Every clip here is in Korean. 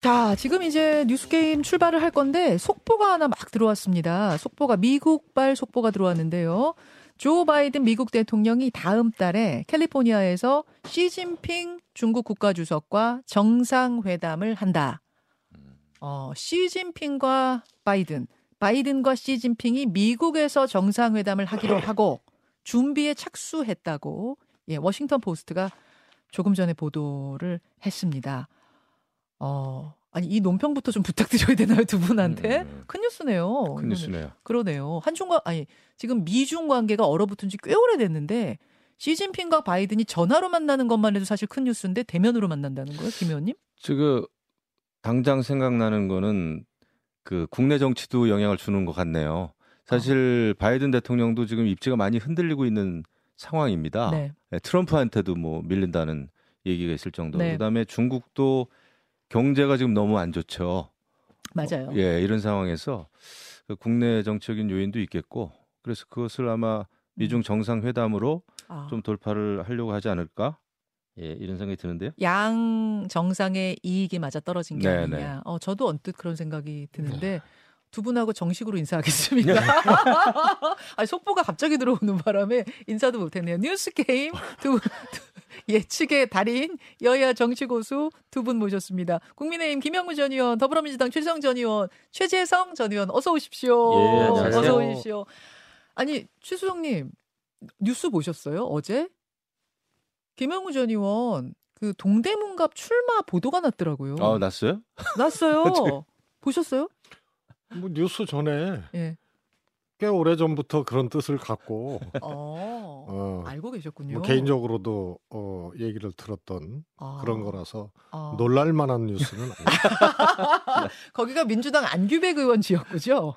자, 지금 이제 뉴스게임 출발을 할 건데 속보가 하나 막 들어왔습니다. 속보가 미국발 속보가 들어왔는데요. 조 바이든 미국 대통령이 다음 달에 캘리포니아에서 시진핑 중국 국가주석과 정상회담을 한다. 어, 시진핑과 바이든, 바이든과 시진핑이 미국에서 정상회담을 하기로 하고 준비에 착수했다고 예, 워싱턴 포스트가 조금 전에 보도를 했습니다. 어, 아니 이 논평부터 좀 부탁드려야 되나요 두 분한테? 음. 큰 뉴스네요. 큰 뉴스네요. 그러네요. 한중과 아니 지금 미중 관계가 얼어붙은 지 꽤 오래됐는데 시진핑과 바이든이 전화로 만나는 것만 해도 사실 큰 뉴스인데 대면으로 만난다는 거예요, 김 의원님? 지금 당장 생각나는 거는 그 국내 정치도 영향을 주는 것 같네요. 사실 바이든 대통령도 지금 입지가 많이 흔들리고 있는 상황입니다. 네. 네, 트럼프한테도 뭐 밀린다는 얘기가 있을 정도로. 네. 그다음에 중국도 경제가 지금 너무 안 좋죠. 맞아요. 예, 이런 상황에서 그 국내 정치적인 요인도 있겠고 그래서 그것을 아마 미중 정상회담으로 아. 좀 돌파를 하려고 하지 않을까? 예, 이런 생각이 드는데요. 양 정상의 이익이 맞아 떨어진 게 네, 아니냐. 어, 저도 언뜻 그런 생각이 드는데 두 분하고 정식으로 인사하겠습니다. 아니, 속보가 갑자기 들어오는 바람에 인사도 못했네요. 뉴스 게임 두 분. 예측의 달인 여야 정치 고수 두 분 모셨습니다. 국민의힘 김영무 전 의원, 더불어민주당 최성 전 의원, 최재성 전 의원 어서 오십시오. 예, 안녕하세요. 어서 오십시오. 아니 최수정님 뉴스 보셨어요 어제? 김영무 전 의원 그 동대문갑 출마 보도가 났더라고요. 아, 났어요? 났어요. 보셨어요? 뭐 뉴스 전에 예. 꽤 오래 전부터 그런 뜻을 갖고 어. 어, 알고 계셨군요. 뭐 개인적으로도 어, 얘기를 들었던 아. 그런 거라서 아. 놀랄 만한 뉴스는 아니에요. 거기가 민주당 안규백 의원 지역구죠.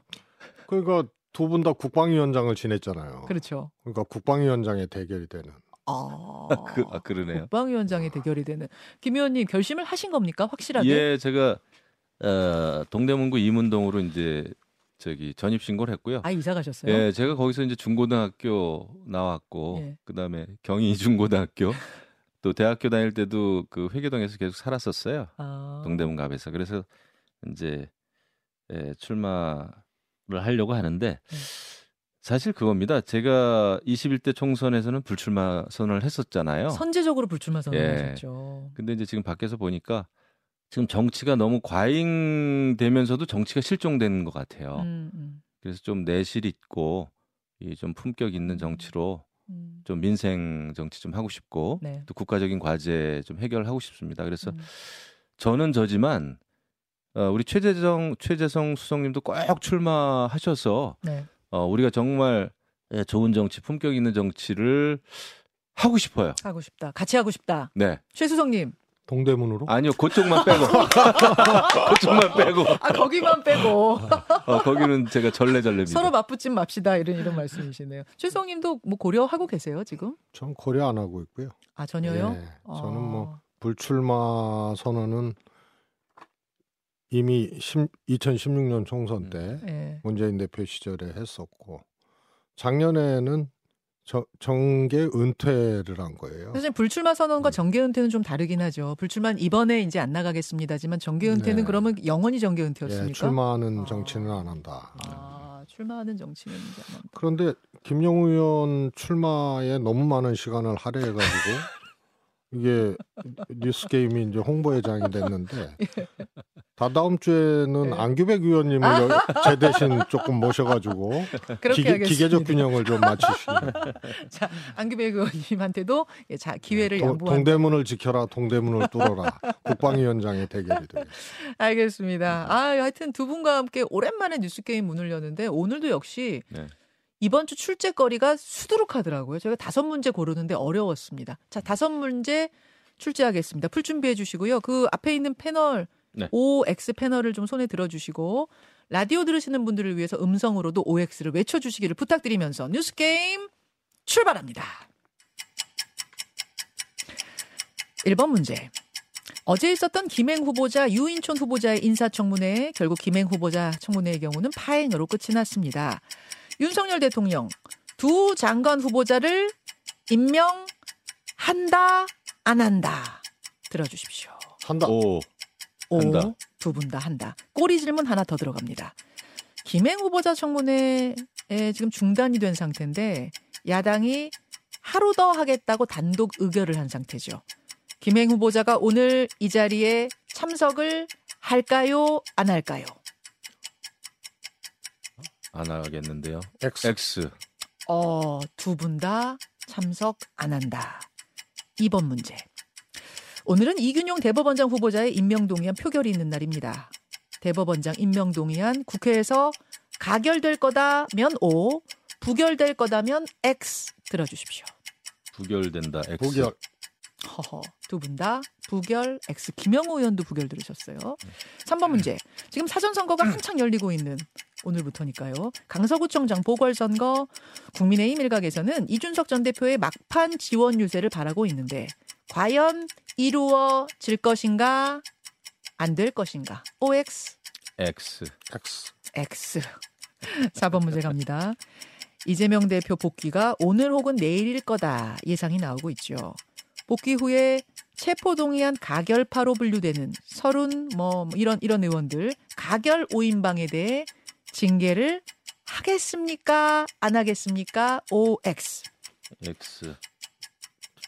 그러니까 두 분 다 국방위원장을 지냈잖아요. 그렇죠. 그러니까 국방위원장의 대결이 되는. 아, 그, 아 그러네요. 국방위원장의 대결이 되는 김 의원님 결심을 하신 겁니까 확실하게? 예, 제가 어, 동대문구 이문동으로 이제 저기 전입 신고를 했고요. 아 이사 가셨어요? 예, 제가 거기서 이제 중고등학교 나왔고 예. 그다음에 경희 중고등학교 또 대학교 다닐 때도 그 회계동에서 계속 살았었어요. 아. 동대문갑에서. 그래서 이제 예, 출마를 하려고 하는데 네. 사실 그겁니다. 제가 21대 총선에서는 불출마 선언을 했었잖아요. 선제적으로 불출마 예. 선언하셨죠. 근데 이제 지금 밖에서 보니까 지금 정치가 너무 과잉되면서도 정치가 실종되는 것 같아요. 음, 음, 그래서 좀 내실 있고 이 좀 품격 있는 정치로 음. 좀 민생 정치 좀 하고 싶고 네. 또 국가적인 과제 좀 해결하고 싶습니다. 그래서 음. 저는 저지만 어, 우리 최재성 최재성 수석님도 꼭 출마하셔서 네. 어, 우리가 정말 예, 좋은 정치, 품격 있는 정치를 하고 싶어요. 하고 싶다. 같이 하고 싶다. 네. 최수성님. 동대문으로? 아니요, 그쪽만 빼고. 그쪽만 빼고. 아 거기만 빼고 어, 거기는 제가 절레절레입니다. 서로 맞붙진 맙시다 이런 이런 말씀이시네요. 최수성님도 뭐 고려하고 계세요 지금? 전 고려 안 하고 있고요. 아 전혀요? 예, 저는 뭐 아, 불출마 선언은 이미 2016년 총선 때 예. 문재인 대표 시절에 했었고 작년에는 저- 정계 은퇴를 한 거예요. 사실 불출마 선언과 음. 정계 은퇴는 좀 다르긴 하죠. 불출마는 이번에 이제 안 나가겠습니다지만 정계 은퇴는 네. 그러면 영원히 정계 예, 은퇴였습니까? 출마하는 아. 정치는 안 한다. 아, 출마하는 정치는 이제 안 한다. 그런데 김영우 의원 출마에 너무 많은 시간을 할애해가지고 이게 뉴스 게임이 이제 홍보회장이 됐는데 다다음 주에는 네. 안규백 의원님을 여- 제 대신 조금 모셔가지고 기계. 기계적 균형을 좀 맞추시는 자, 안규백 의원님한테도 예, 자 기회를 도- 양보한. 동대문을 지켜라 동대문을 뚫어라 국방위원장의 대결이 되겠습니다. 알겠습니다. 아, 하여튼 두 분과 함께 오랜만에 뉴스 게임 문을 여는데 오늘도 역시 네. 이번 주 출제거리가 수두룩하더라고요. 저희가 다섯 문제 고르는데 어려웠습니다. 자, 다섯 문제 출제하겠습니다. 풀 준비해 주시고요. 그 앞에 있는 패널 네. OX 패널을 좀 손에 들어 주시고 라디오 들으시는 분들을 위해서 음성으로도 OX를 외쳐 주시기를 부탁드리면서 뉴스 게임 출발합니다. 1번 문제. 어제 있었던 김행 후보자 유인촌 후보자의 인사청문회 결국 김행 후보자 청문회의 경우는 파행으로 끝이 났습니다. 윤석열 대통령 두 장관 후보자를 임명한다 안 한다 들어주십시오. 한다. 오, 오, 한다. 두분 다 한다. 꼬리 질문 하나 더 들어갑니다. 김행 후보자 청문회에 지금 중단이 된 상태인데 야당이 하루 더 하겠다고 단독 의결을 한 상태죠. 김행 후보자가 오늘 이 자리에 참석을 할까요? 안 할까요? 안 하겠는데요. X. X. 어, 두 분 다 참석 안 한다. 2번 문제. 오늘은 이균용 대법원장 후보자의 임명동의안 표결이 있는 날입니다. 대법원장 임명동의안 국회에서 가결될 거다면 O, 부결될 거다면 X 들어주십시오. 부결된다. X. 부결. 허허, 두 분 다 부결 X. 김영호 의원도 부결 들으셨어요. 3번 문제. 지금 사전선거가 한창 열리고 있는 오늘부터니까요. 강서구청장 보궐선거 국민의힘 일각에서는 이준석 전 대표의 막판 지원 유세를 바라고 있는데 과연 이루어질 것인가 안 될 것인가? OX X. X. X. 4번 문제 갑니다. 이재명 대표 복귀가 오늘 혹은 내일일 거다 예상이 나오고 있죠. 복귀 후에 체포 동의안 가결파로 분류되는 서른 뭐 이런 이런 의원들 가결 5인방에 대해 징계를 하겠습니까? 안 하겠습니까? OX. X.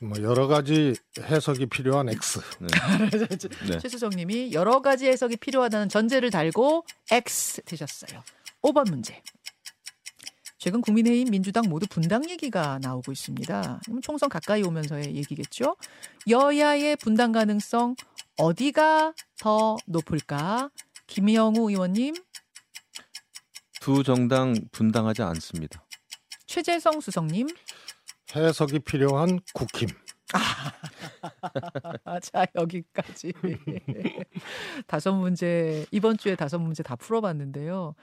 뭐 여러 가지 해석이 필요한 X. 네. 네. 최수정 님이 여러 가지 해석이 필요하다는 전제를 달고 X 되셨어요. 5번 문제. 최근 국민의힘 민주당 모두 분당 얘기가 나오고 있습니다. 총선 가까이 오면서의 얘기겠죠. 여야의 분당 가능성 어디가 더 높을까? 김영우 의원님, 두 정당 분당하지 않습니다. 최재성 수석님. 해석이 필요한 국힘. 아, 자 여기까지 다섯 문제 이번 주에 다섯 문제 다 풀어봤는데요.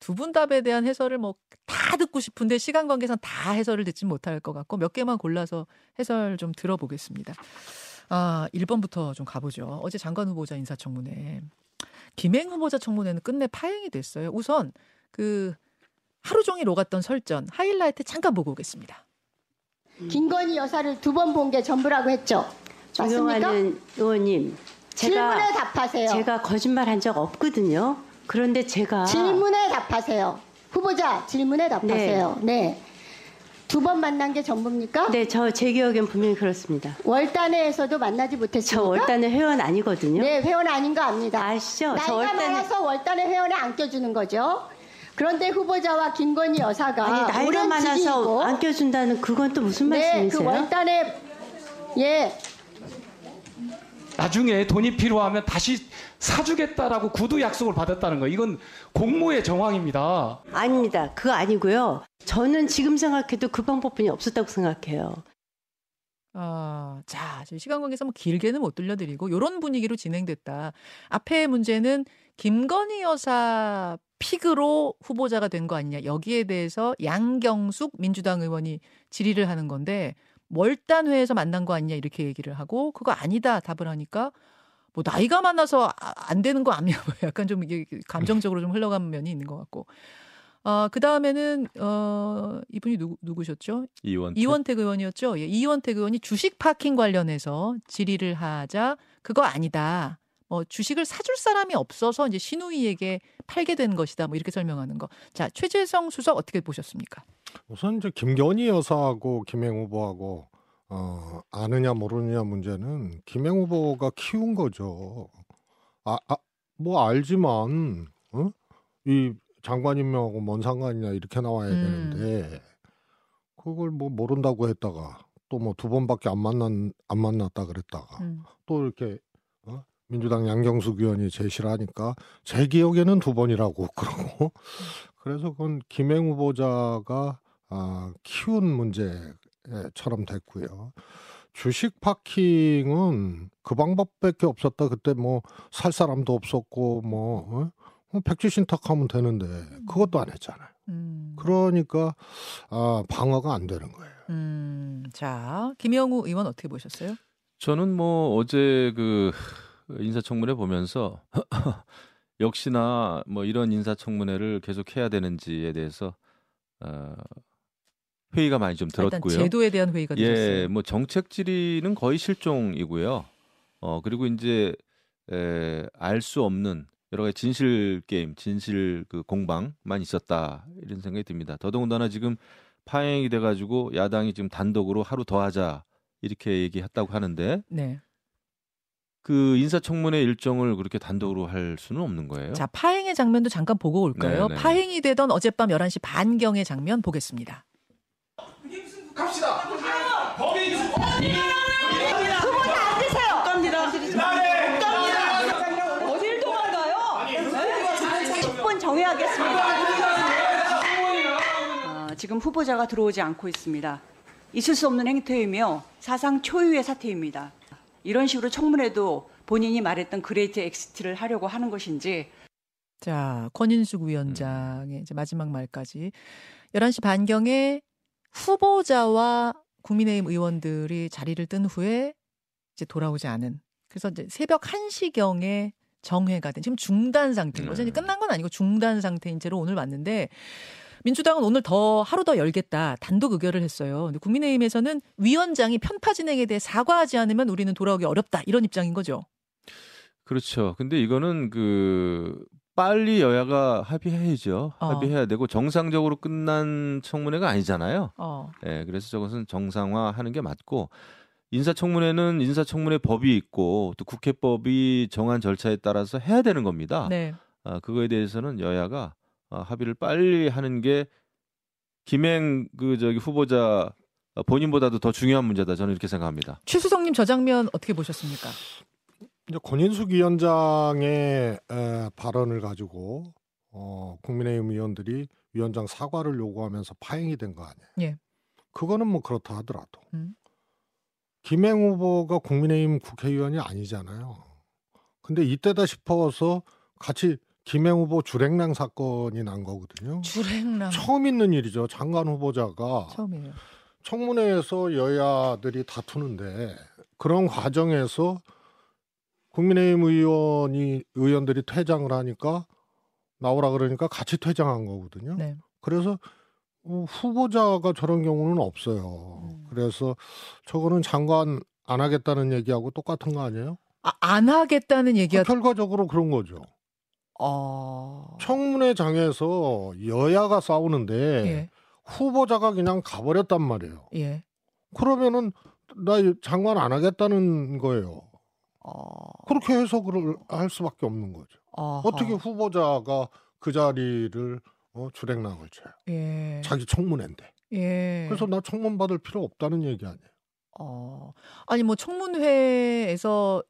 두 분 답에 대한 해설을 뭐 다 듣고 싶은데 시간 관계상 다 해설을 듣지 못할 것 같고 몇 개만 골라서 해설 좀 들어보겠습니다. 아 1번부터 좀 가보죠. 어제 장관 후보자 인사청문회 김행 후보자 청문회는 끝내 파행이 됐어요. 우선 그 하루 종일 오갔던 설전 하이라이트 잠깐 보고 오겠습니다. 김건희 여사를 두 번 본 게 전부라고 했죠. 맞습니까? 의원님, 질문에 제가 답하세요. 제가 거짓말 한 적 없거든요. 그런데 제가 질문에 답하세요. 후보자 질문에 답하세요. 네. 두번 만난 게 전부입니까? 네, 저 제 기억엔 분명히 그렇습니다. 월단회에서도 만나지 못했습니까? 저 월단의 회원 아니거든요. 네, 회원 아닌 거 압니다. 아시죠? 나이가 저 월단에 많아서 월단회 회원에 안 껴주는 거죠. 그런데 후보자와 김건희 여사가 아니 나이가 오랜 많아서 지기이고 안 껴준다는 그건 또 무슨 네, 그 말씀이세요? 월단회 예, 나중에 돈이 필요하면 다시 사주겠다라고 구두 약속을 받았다는 거 이건 공모의 정황입니다. 아닙니다. 그거 아니고요. 저는 지금 생각해도 그 방법뿐이 없었다고 생각해요. 아, 자, 저희 시간 관계에서 뭐 길게는 못 들려드리고 요런 분위기로 진행됐다. 앞에 문제는 김건희 여사 픽으로 후보자가 된 거 아니냐. 여기에 대해서 양경숙 민주당 의원이 질의를 하는 건데 월단회에서 만난 거 아니냐 이렇게 얘기를 하고 그거 아니다 답을 하니까 뭐 나이가 많아서 아- 안 되는 거 아니야. 뭐 약간 좀 이게 감정적으로 좀 흘러간 면이 있는 것 같고. 아, 그 다음에는, 어, 이분이 누구, 누구셨죠? 이원. 이원택 의원이었죠. 예, 이원택 의원이 주식 파킹 관련해서 질의를 하자 그거 아니다. 뭐 주식을 사줄 사람이 없어서 이제 신우이에게 팔게 된 것이다. 뭐 이렇게 설명하는 거. 자, 최재성 수석 어떻게 보셨습니까? 우선 이제 김건희 여사하고 김행 후보하고 어, 아느냐 모르느냐 문제는 김행 후보가 키운 거죠. 아, 아, 뭐 알지만 어? 이 장관 임명하고 뭔 상관이냐 이렇게 나와야 음. 되는데 그걸 뭐 모른다고 했다가 또 뭐 두 번밖에 안 만난 안 만났다 그랬다가 음. 또 이렇게 어? 민주당 양경숙 의원이 제시를 하니까 제 기억에는 두 번이라고 그러고 그래서 그건 김행 후보자가 아, 키운 문제처럼 됐고요. 주식 파킹은 그 방법밖에 없었다. 그때 뭐 살 사람도 없었고 뭐 어? 뭐 백지 신탁하면 되는데 그것도 안 했잖아요. 음. 그러니까 아, 방어가 안 되는 거예요. 음. 자, 김영우 의원 어떻게 보셨어요? 저는 뭐 어제 그 인사청문회 보면서 역시나 뭐 이런 인사청문회를 계속 해야 되는지에 대해서 어, 회의가 많이 좀 아, 일단 들었고요. 제도에 대한 회의가 예, 있었어요. 뭐 정책 질의는 거의 실종이고요. 어 그리고 이제 알 수 없는 여러 가지 진실 게임, 진실 그 공방만 있었다 이런 생각이 듭니다. 더더군다나 지금 파행이 돼가지고 야당이 지금 단독으로 하루 더 하자 이렇게 얘기했다고 하는데 네. 그 인사청문회 일정을 그렇게 단독으로 할 수는 없는 거예요. 자, 파행의 장면도 잠깐 보고 올까요? 네, 네. 파행이 되던 어젯밤 11시 반경의 장면 보겠습니다. 어딜 도망가요? 10분 정해야겠습니다. 아, 지금 후보자가 들어오지 않고 있습니다. 있을 수 없는 행태이며 사상 초유의 사태입니다. 이런 식으로 청문회도 본인이 말했던 great exit를 하려고 하는 것인지 자, 권인숙 위원장의 이제 마지막 말까지 11시 반경에 후보자와 국민의힘 의원들이 자리를 뜬 후에 이제 돌아오지 않은 그래서 이제 새벽 1시경에 정회가 된 지금 중단 상태인 거죠. 네. 이제 끝난 건 아니고 중단 상태인 채로 오늘 왔는데 민주당은 오늘 더 하루 더 열겠다 단독 의결을 했어요. 근데 국민의힘에서는 위원장이 편파 진행에 대해 사과하지 않으면 우리는 돌아오기 어렵다 이런 입장인 거죠. 그렇죠. 근데 이거는 그 빨리 여야가 합의해야죠. 어. 합의해야 되고 정상적으로 끝난 청문회가 아니잖아요. 어. 예, 그래서 저것은 정상화하는 게 맞고 인사청문회는 인사청문회 법이 있고 또 국회법이 정한 절차에 따라서 해야 되는 겁니다. 네. 아, 그거에 대해서는 여야가 아, 합의를 빨리 하는 게 김행 그 저기 후보자 어, 본인보다도 더 중요한 문제다. 저는 이렇게 생각합니다. 최수성님 저 장면 어떻게 보셨습니까? 이제 권인숙 위원장의 에, 발언을 가지고 어, 국민의힘 의원들이 위원장 사과를 요구하면서 파행이 된 거 아니에요. 예. 그거는 뭐 그렇다 하더라도 음. 김행 후보가 국민의힘 국회의원이 아니잖아요. 근데 이때다 싶어서 같이 김행 후보 주랭랑 사건이 난 거거든요. 주랭랑 처음 있는 일이죠. 장관 후보자가 처음이에요. 청문회에서 여야들이 다투는데 그런 과정에서 국민의힘 의원이 의원들이 퇴장을 하니까 나오라 그러니까 같이 퇴장한 거거든요. 네. 그래서 어, 후보자가 저런 경우는 없어요. 음. 그래서 저거는 장관 안 하겠다는 얘기하고 똑같은 거 아니에요? 아, 안 하겠다는 얘기가 결과적으로 그런 거죠. 어. 청문회장에서 여야가 싸우는데 예. 후보자가 그냥 가버렸단 말이에요. 예. 그러면은 나 장관 안 하겠다는 거예요. 어. 그렇게 해석을 할 수밖에 없는 거죠. 어허. 어떻게 후보자가 그 자리를 어, 주랭랑을 쳐요. 예. 자기 청문회인데. 예. 그래서 나 청문 받을 필요 없다는 얘기 아니에요. 어. 아니 뭐 청문회에서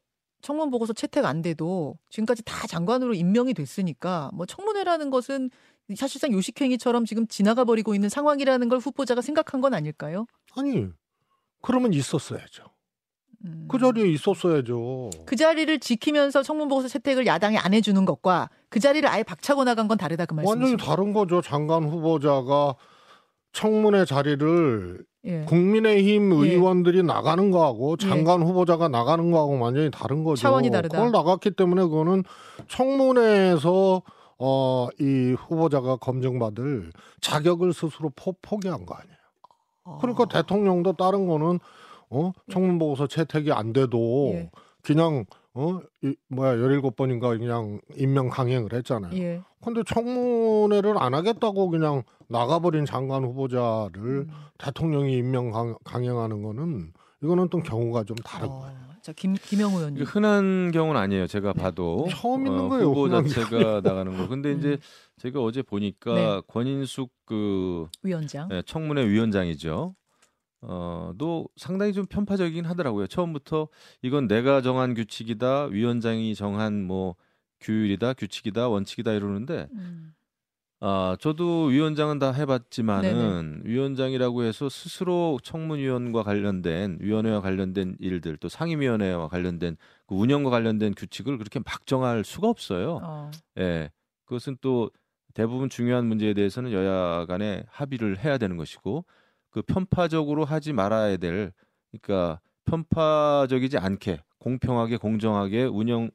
청문 보고서 채택 안 돼도 지금까지 다 장관으로 임명이 됐으니까 뭐 청문회라는 것은 사실상 요식행위처럼 지금 지나가 버리고 있는 상황이라는 걸 후보자가 생각한 건 아닐까요? 아니 그러면 있었어야죠. 음. 그 자리에 있었어야죠. 그 자리를 지키면서 청문 보고서 채택을 야당이 안 해주는 것과 그 자리를 아예 박차고 나간 건 다르다 그 완전히 말씀이시죠? 다른 거죠. 장관 후보자가 청문회 자리를 예. 국민의힘 예. 의원들이 나가는 거하고 장관 후보자가 나가는 거하고 완전히 다른 거죠. 차원이 다르다. 그걸 나갔기 때문에 그거는 청문회에서 어, 이 후보자가 검증받을 자격을 스스로 포, 포기한 거 아니에요. 그러니까 어. 대통령도 다른 거는 어, 청문 보고서 채택이 안 돼도 예. 그냥 어, 이, 뭐야 17번인가 그냥 임명 강행을 했잖아요. 예. 근데 청문회를 안 하겠다고 그냥 나가버린 장관 후보자를 음. 대통령이 임명 강, 강행하는 거는 이거는 또 경우가 좀 다른 어, 거예요. 자, 김, 김영우 이게 의원님. 흔한 경우는 아니에요. 제가 봐도 네. 처음 있는 어, 거예요, 후보 자체가 나가는 거. 근데 이제 음. 제가 어제 보니까 네. 권인숙 그 위원장. 예, 청문회 위원장이죠. 어, 도 상당히 좀 편파적이긴 하더라고요. 처음부터 이건 내가 정한 규칙이다, 위원장이 정한 뭐 규율이다, 규칙이다, 원칙이다 이러는데 음. 아, 저도 위원장은 다 해봤지만은 위원장이라고 해서 스스로 청문위원과 관련된 위원회와 관련된 일들 또 상임위원회와 관련된 그 운영과 관련된 규칙을 그렇게 막 정할 수가 없어요. 어. 예, 그것은 또 대부분 중요한 문제에 대해서는 여야 간에 합의를 해야 되는 것이고 그 편파적으로 하지 말아야 될 그러니까 편파적이지 않게 공평하게 공정하게 운영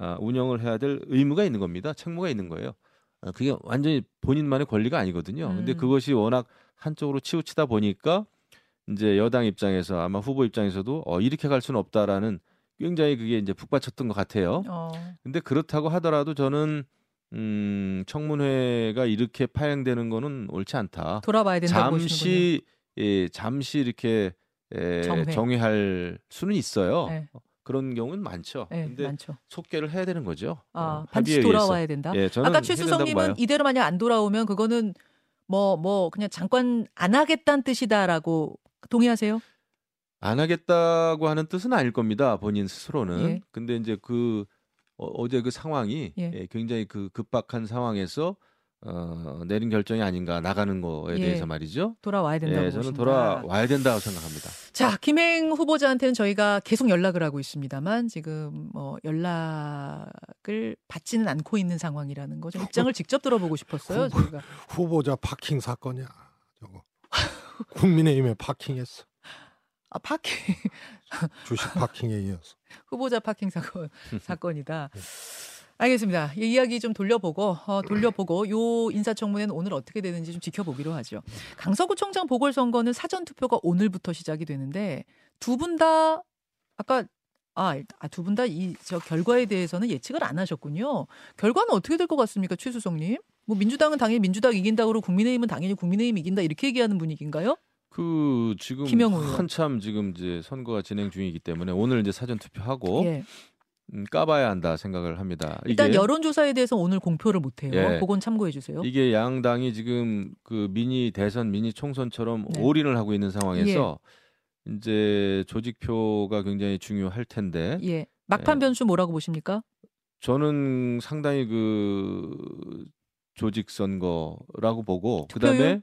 아, 운영을 해야 될 의무가 있는 겁니다. 책무가 있는 거예요. 아, 그게 완전히 본인만의 권리가 아니거든요. 근데 음. 그것이 워낙 한쪽으로 치우치다 보니까 이제 여당 입장에서 아마 후보 입장에서도 어, 이렇게 갈 수는 없다라는 굉장히 그게 이제 북받쳤던 것 같아요. 어. 근데 그렇다고 하더라도 저는 음, 청문회가 이렇게 파행되는 거는 옳지 않다. 돌아봐야 된다고 보시는군요. 잠시 예, 잠시 이렇게 에, 정회. 정회할 수는 있어요. 네. 그런 경우는 많죠. 네, 근데 많죠. 속개를 해야 되는 거죠. 아, 어, 반드시 합의에 의해서. 돌아와야 된다. 예, 아까 최수성님은. 이대로 만약 안 돌아오면 그거는 뭐뭐 그냥 잠깐 안 하겠다는 뜻이다라고 동의하세요? 안 하겠다고 하는 뜻은 아닐 겁니다. 본인 스스로는. 예. 근데 이제 그 어, 제그 상황이 예. 예, 굉장히 그 급박한 상황에서 어, 내린 결정이 아닌가 나가는 거에 예. 대해서 말이죠. 돌아와야 된다고 예, 저는 보신다. 돌아와야 된다고 생각합니다. 자, 김행 후보자한테는 저희가 계속 연락을 하고 있습니다만 지금 뭐 연락을 받지는 않고 있는 상황이라는 거죠. 입장을 직접 들어보고 싶었어요. 후보- 저희가. 후보자 파킹 사건이야. 저거. 국민의힘에 파킹했어. 아, 파킹 주식 파킹에 이어서. 후보자 파킹 사건 사건이다. 알겠습니다. 이 이야기 좀 돌려보고 어, 돌려보고 요 인사청문회는 오늘 어떻게 되는지 좀 지켜보기로 하죠. 강서구청장 보궐선거는 사전 투표가 오늘부터 시작이 되는데 두 분 다 아까 아두 분 다 이 저 결과에 대해서는 예측을 안 하셨군요. 결과는 어떻게 될 것 같습니까, 최수성님? 뭐 민주당은 당연히 민주당 이긴다고 국민의힘은 당연히 국민의힘 이긴다 이렇게 얘기하는 분위기인가요? 그 지금. 한참 지금 이제 선거가 진행 중이기 때문에 오늘 이제 사전 투표하고 예. 음, 까봐야 한다 생각을 합니다. 일단 여론조사에 대해서 오늘 공표를 못 해요. 예. 그건 참고해 주세요. 이게 양당이 지금 그 미니 대선 미니 총선처럼 네. 올인을 하고 있는 상황에서 이제 조직표가 굉장히 중요할 텐데 예. 막판 예. 변수 뭐라고 보십니까? 저는 상당히 그 조직 선거라고 보고 투표율? 그다음에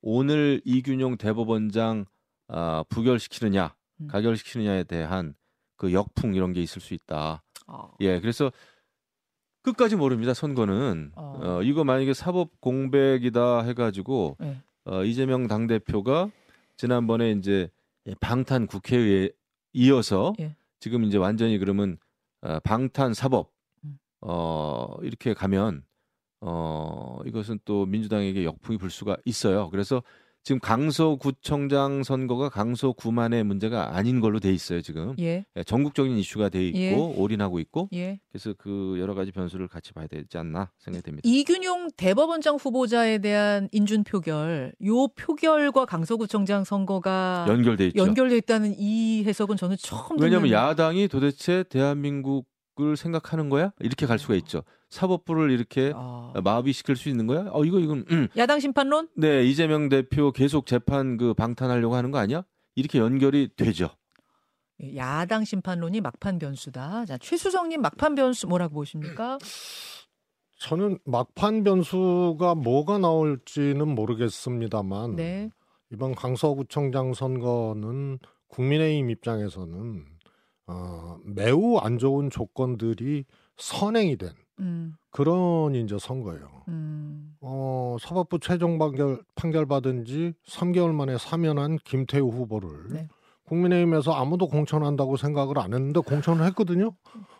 오늘 이균용 대법원장 아, 부결시키느냐 음. 가결시키느냐에 대한 그 역풍 이런 게 있을 수 있다. 어. 예, 그래서 끝까지 모릅니다. 선거는 어. 어, 이거 만약에 사법 공백이다 해가지고 예. 어, 이재명 당 대표가 지난번에 이제 방탄 국회에 이어서 예. 지금 이제 완전히 그러면 어, 방탄 사법 음. 어, 이렇게 가면 어, 이것은 또 민주당에게 역풍이 불 수가 있어요. 그래서 지금 강서구청장 선거가 강서구만의 문제가 아닌 걸로 돼 있어요. 지금 예. 예, 전국적인 이슈가 돼 있고 예. 올인하고 있고 예. 그래서 그 여러 가지 변수를 같이 봐야 되지 않나 생각이 됩니다. 이균용 대법원장 후보자에 대한 인준 표결, 요 표결과 강서구청장 선거가 연결돼 있죠. 연결돼 있다는 이 해석은 저는 처음 왜냐하면 야당이 도대체 대한민국 을 생각하는 거야? 이렇게 갈 수가 있죠. 사법부를 이렇게 아. 마비시킬 수 있는 거야? 어 이거 이건 음. 야당 심판론? 네 이재명 대표 계속 재판 그 방탄하려고 하는 거 아니야? 이렇게 연결이 되죠. 예, 야당 심판론이 막판 변수다. 자, 최수성님 막판 변수 뭐라고 보십니까? 저는 막판 변수가 뭐가 나올지는 모르겠습니다만 네. 이번 강서구청장 선거는 국민의힘 입장에서는 어, 매우 안 좋은 조건들이 선행이 된 음, 그런 이제 선거예요. 음, 어, 사법부 최종 판결 판결 받은 지 3개월 만에 사면한 김태우 후보를 네. 국민의힘에서 아무도 공천한다고 생각을 안 했는데 공천을 했거든요.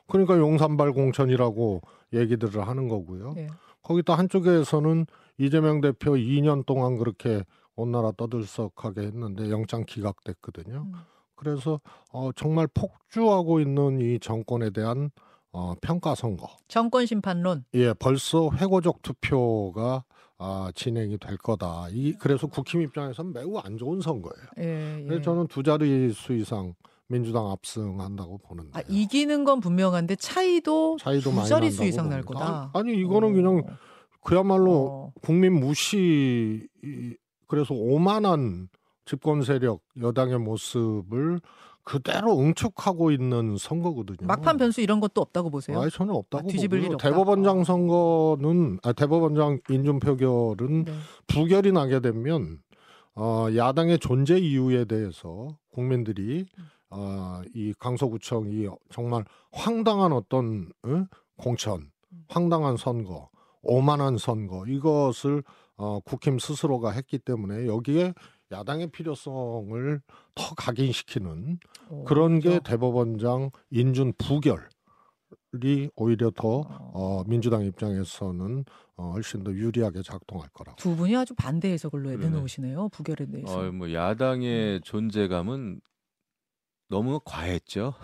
그러니까 용산발 공천이라고 얘기들을 하는 거고요. 네. 거기다 한쪽에서는 이재명 대표 2년 동안 그렇게 온 나라 떠들썩하게 했는데 영장 기각됐거든요. 음. 그래서 어, 정말 폭주하고 있는 이 정권에 대한 어, 평가 선거. 정권 심판론. 예, 벌써 회고적 투표가 아, 진행이 될 거다. 이 그래서 국힘 입장에서는 매우 안 좋은 선거예요. 예, 예. 그래서 저는 두 자릿수 이상 민주당 압승한다고 보는데. 아, 이기는 건 분명한데 차이도 차이도 두 자릿수 난다고 이상 날. 거다. 아니, 아니, 이거는 어. 그냥 그야말로 어. 국민 무시 이- 그래서 오만한 집권 세력 여당의 모습을 그대로 응축하고 있는 선거거든요. 막판 변수 이런 것도 없다고 보세요. 아니 저는 없다고 아, 뒤집을 보고요. 일 없다. 대법원장 어. 선거는 아, 대법원장 인준 표결은 네. 부결이 나게 되면 어, 야당의 존재 이유에 대해서 국민들이 어, 이 강서구청이 정말 황당한 어떤 어? 공천, 황당한 선거, 오만한 선거 이것을 어, 국힘 스스로가 했기 때문에 여기에 야당의 필요성을 더 각인시키는 어, 그런 게 그렇죠. 대법원장 인준 부결이 오히려 더 어. 어, 민주당 입장에서는 어, 훨씬 더 유리하게 작동할 거라고. 두 분이 아주 반대 해석을. 내놓으시네요. 부결에 대해서. 어, 뭐 야당의 존재감은 너무 과했죠.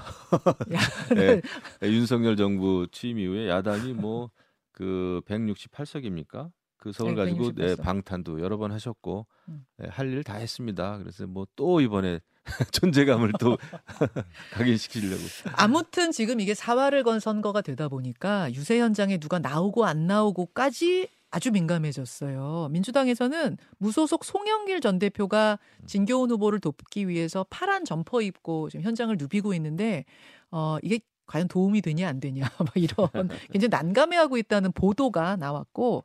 야, 네, 윤석열 정부 취임 이후에 야당이 뭐 그 168석입니까? 그 네, 가지고 네, 168석. 방탄도 여러 번 하셨고 음. 네, 할 일 다 했습니다. 그래서 뭐 또 이번에 존재감을 또 각인시키려고. 아무튼 지금 이게 사활을 건 선거가 되다 보니까 유세 현장에 누가 나오고 안 나오고까지 아주 민감해졌어요. 민주당에서는 무소속 송영길 전 대표가 진교훈 후보를 돕기 위해서 파란 점퍼 입고 지금 현장을 누비고 있는데 어 이게 과연 도움이 되냐 안 되냐 막 이런 굉장히 난감해하고 있다는 보도가 나왔고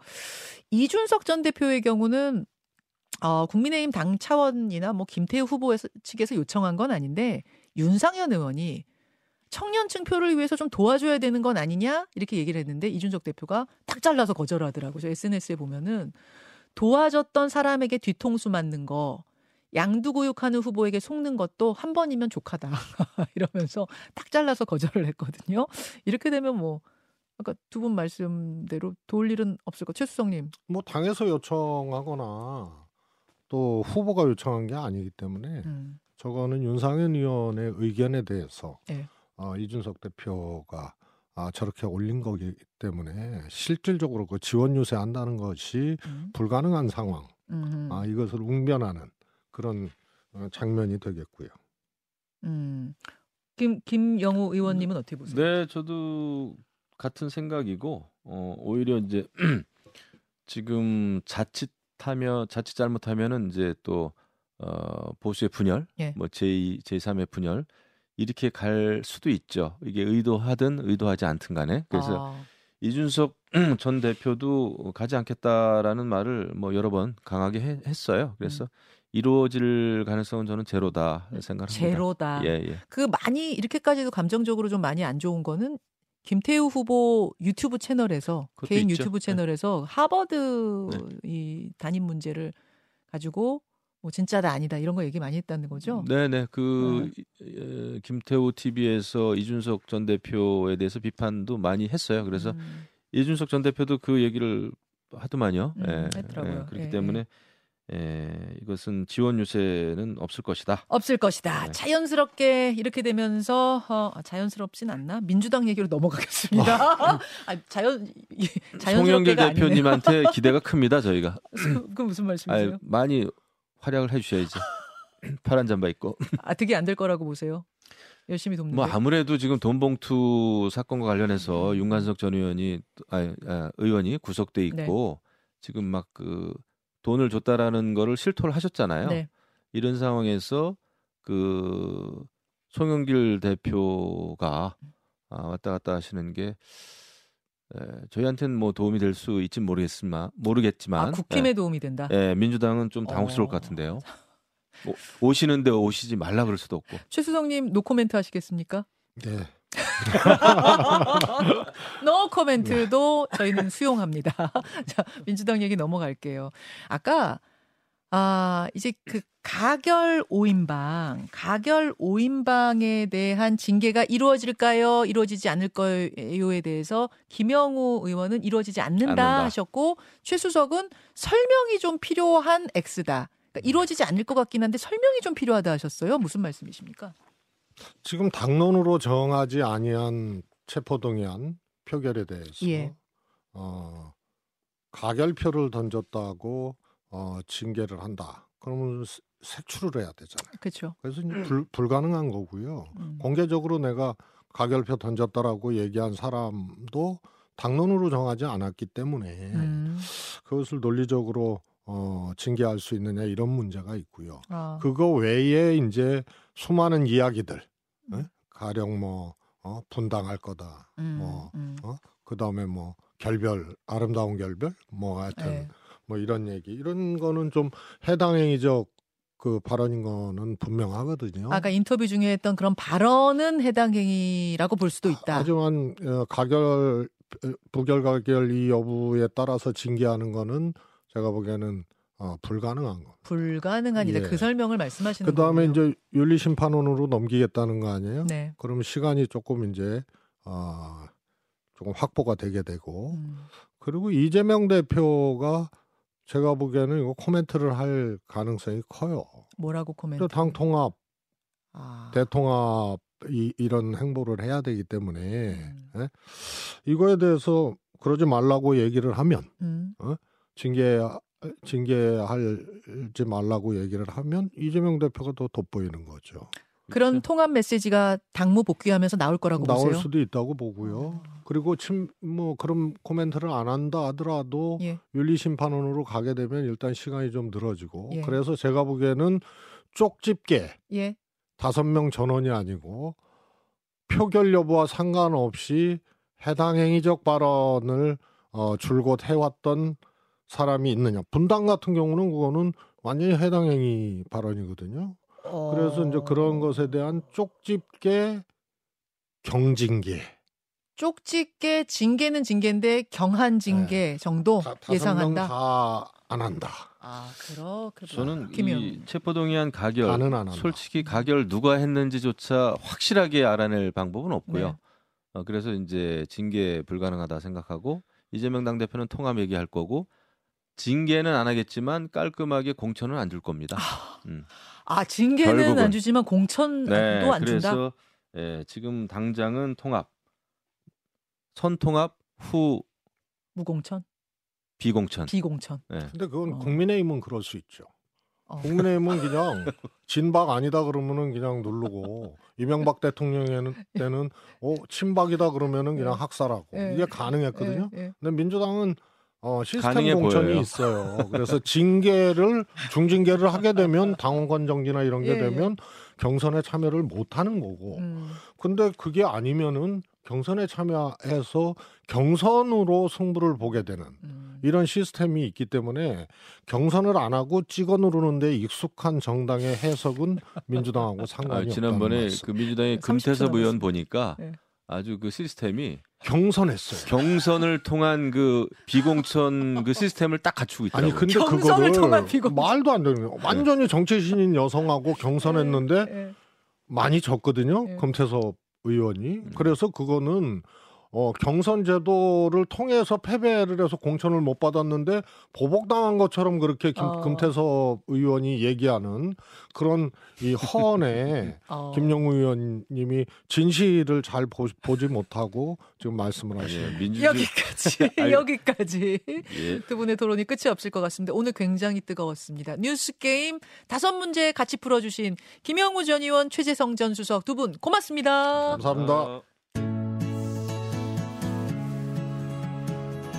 이준석 전 대표의 경우는 어, 국민의힘 당 차원이나 뭐 김태우 후보 측에서 요청한 건 아닌데 윤상현 의원이 청년층 표를 위해서 좀 도와줘야 되는 건 아니냐 이렇게 얘기를 했는데 이준석 대표가 딱 잘라서 거절하더라고요. 저 SNS에 보면은 도와줬던 사람에게 뒤통수 맞는 거 양두구육하는 후보에게 속는 것도 한 번이면 족하다 이러면서 딱 잘라서 거절을 했거든요. 이렇게 되면 뭐 아까 두 분 말씀대로 도울 일은 없을 것. 최수성님. 뭐 당에서 요청하거나 또 후보가 요청한 게 아니기 때문에 음. 저거는 윤상현 의원의 의견에 대해서 네. 어, 이준석 대표가 아, 저렇게 올린 거기 때문에 실질적으로 그 지원 유세한다는 것이 음. 불가능한 상황, 음. 아, 이것을 웅변하는 그런 어, 장면이 되겠고요. 음. 김 김영우 의원님은 어떻게 보세요? 네, 저도 같은 생각이고 어, 오히려 이제 지금 자칫하며 자칫 잘못하면은 이제 또 어, 보수의 분열, 예. 뭐 제2, 제3의 분열 이렇게 갈 수도 있죠. 이게 의도하든 의도하지 않든 간에. 그래서 아, 이준석 전 대표도 가지 않겠다라는 말을 뭐 여러 번 강하게 해- 했어요. 그래서 이루어질 가능성은 저는 제로다 생각합니다. 음. 제로다. 예, 예. 그 많이 이렇게까지도 감정적으로 좀 많이 안 좋은 거는 김태우 후보 유튜브 채널에서 개인 있죠. 유튜브 네. 채널에서 하버드 네. 이 담임 문제를 가지고 뭐 진짜다 아니다 이런 거 얘기 많이 했다는 거죠. 네네 그 에, 김태우 TV에서 이준석 전 대표에 대해서 비판도 많이 했어요. 그래서 음, 이준석 전 대표도 그 얘기를 하더만요. 음, 예, 했더라고요. 예, 그렇기 예, 때문에 예, 이것은 지원 유세는 없을 것이다. 없을 것이다. 네. 자연스럽게 이렇게 되면서 어, 아, 자연스럽진 않나? 민주당 얘기로 넘어가겠습니다. 아, 자연 아니네요. 대표님한테 기대가 큽니다. 저희가 그, 그 무슨 말씀이세요? 아유, 많이 활약을 해주셔야죠. 파란 잠바 입고. 아, 득이 안 될 거라고 보세요. 열심히 돕는데. 뭐 아무래도 지금 돈봉투 사건과 관련해서 음. 윤관석 전 의원이 아, 아, 의원이 구속돼 있고 네. 지금 막그 돈을 줬다라는 거를 실토를 하셨잖아요. 네. 이런 상황에서 그 송영길 대표가 아, 왔다 갔다 하시는 게 에, 저희한테는 뭐 도움이 될 수 있진 모르겠지만 모르겠지만 아, 국힘에 도움이 된다. 예, 예, 민주당은 좀 당혹스러울 어. 것 같은데요. 오, 오시는데 오시지 말라 그럴 수도 없고. 최수성님 노코멘트 하시겠습니까? 네. 노 코멘트도 저희는 수용합니다. 자, 민주당 얘기 넘어갈게요. 아까 아 이제 그 가결 5인방, 가결 5인방에 대한 징계가 이루어질까요? 이루어지지 않을 거요에 대해서 김영우 의원은 이루어지지 않는다, 않는다. 하셨고 최수석은 설명이 좀 필요한 X다. 그러니까 이루어지지 않을 것 같긴 한데 설명이 좀 필요하다 하셨어요. 무슨 말씀이십니까? 지금 당론으로 정하지 아니한 체포동의안 표결에 대해서 예. 어, 가결표를 던졌다고 어, 징계를 한다. 그러면 세- 색출을 해야 되잖아요. 그렇죠. 그래서 이제 불, 불가능한 거고요. 음. 공개적으로 내가 가결표 던졌다라고 얘기한 사람도 당론으로 정하지 않았기 때문에 음. 그것을 논리적으로 어, 징계할 수 있느냐 이런 문제가 있고요. 아. 그거 외에 이제 수많은 이야기들, 예? 가령 뭐 어, 분당할 거다, 음, 뭐 음. 그 다음에 뭐 결별, 아름다운 결별, 뭐 하여튼 네. 뭐 이런 얘기, 이런 거는 좀 해당 행위적 그 발언인 거는 분명하거든요. 아까 인터뷰 중에 했던 그런 발언은 해당 행위라고 볼 수도 있다. 하지만 어, 가결 부결 가결 이 여부에 따라서 징계하는 거는 제가 보기에는 어, 불가능한 거. 불가능한이다. 예. 그 설명을 말씀하시는 그 다음에 거군요. 이제 윤리 심판원으로 넘기겠다는 거 아니에요? 네. 그러면 시간이 조금 이제 어, 조금 확보가 되게 되고 음. 그리고 이재명 대표가 제가 보기에는 이거 코멘트를 할 가능성이 커요. 뭐라고 코멘트? 또당 통합 아. 대통합 이, 이런 행보를 해야 되기 때문에 음. 예? 이거에 대해서 그러지 말라고 얘기를 하면 음. 징계 징계하지 말라고 얘기를 하면 이재명 대표가 더 돋보이는 거죠. 그런 통합 메시지가 당무 복귀하면서 나올 거라고 나올 보세요. 수도 있다고 보고요. 그리고 침 뭐 그런 코멘트를 안 한다 하더라도 예. 윤리 심판원으로 가게 되면 일단 시간이 좀 늘어지고 예. 그래서 제가 보기에는 쪽집게 예. 다섯 명 전원이 아니고 표결 여부와 상관없이 해당 행위적 발언을 어, 줄곧 해왔던 사람이 있느냐. 분당 같은 경우는 그거는 완전히 해당 행위 발언이거든요. 그래서 이제 그런 것에 대한 쪽집게 경징계 쪽집게 징계는 징계인데 경한 징계 정도 다, 예상한다. 명다안 한다. 아, 그렇 그렇. 저는 김영. 이 체포동의안 가결 안. 솔직히 가결 누가 했는지조차 확실하게 알아낼 방법은 없고요. 네. 어, 그래서 이제 징계 불가능하다 생각하고 이재명 당대표는 통합 얘기할 거고 징계는 안 하겠지만 깔끔하게 공천은 안 줄 겁니다. 음. 아, 징계는 결국은. 안 주지만 공천도 네, 안 준다. 그래서 예, 지금 당장은 통합, 선통합 후 무공천, 비공천. 비공천. 예. 근데 그건 어. 국민의힘은 그럴 수 있죠. 어. 국민의힘은 그냥 진박 아니다 그러면은 그냥 누르고 이명박 대통령에는 때는 어 친박이다 그러면은 그냥 예. 학살하고 예. 이게 가능했거든요. 예, 예. 근데 민주당은 어, 시스템 공천이 보여요. 있어요. 그래서 징계를 중징계를 하게 되면 당원권 정지나 이런 게 예, 예. 되면 경선에 참여를 못 하는 거고. 음. 근데 그게 아니면은 경선에 참여해서 경선으로 승부를 보게 되는 음. 이런 시스템이 있기 때문에 경선을 안 하고 찍어 누르는데 익숙한 정당의 해석은 민주당하고 아, 상관이 지난번에 없다는 말씀. 그 민주당의 30초 금태섭 의원. 보니까 네. 아주 그 시스템이 경선했어요. 경선을 통한 그 비공천 그 시스템을 딱 갖추고 있더라고요. 아니 근데 그거를 비공천. 말도 안 되는 거예요. 완전히 정치신인 여성하고 경선했는데 예. 많이 졌거든요. 예. 금태섭 의원이. 음. 그래서 그거는 어, 경선 제도를 통해서 패배를 해서 공천을 못 받았는데 보복당한 것처럼 그렇게 김, 어. 금태섭 의원이 얘기하는 그런 이 허언에 어. 김영우 의원님이 진실을 잘 보, 지 못하고 지금 말씀을 예, 하시는 민주주의 여기까지 여기까지 예. 두 분의 토론이 끝이 없을 것 같습니다. 오늘 굉장히 뜨거웠습니다. 뉴스 게임 다섯 문제 같이 풀어주신 김영우 전 의원, 최재성 전 수석 두 분 고맙습니다. 감사합니다.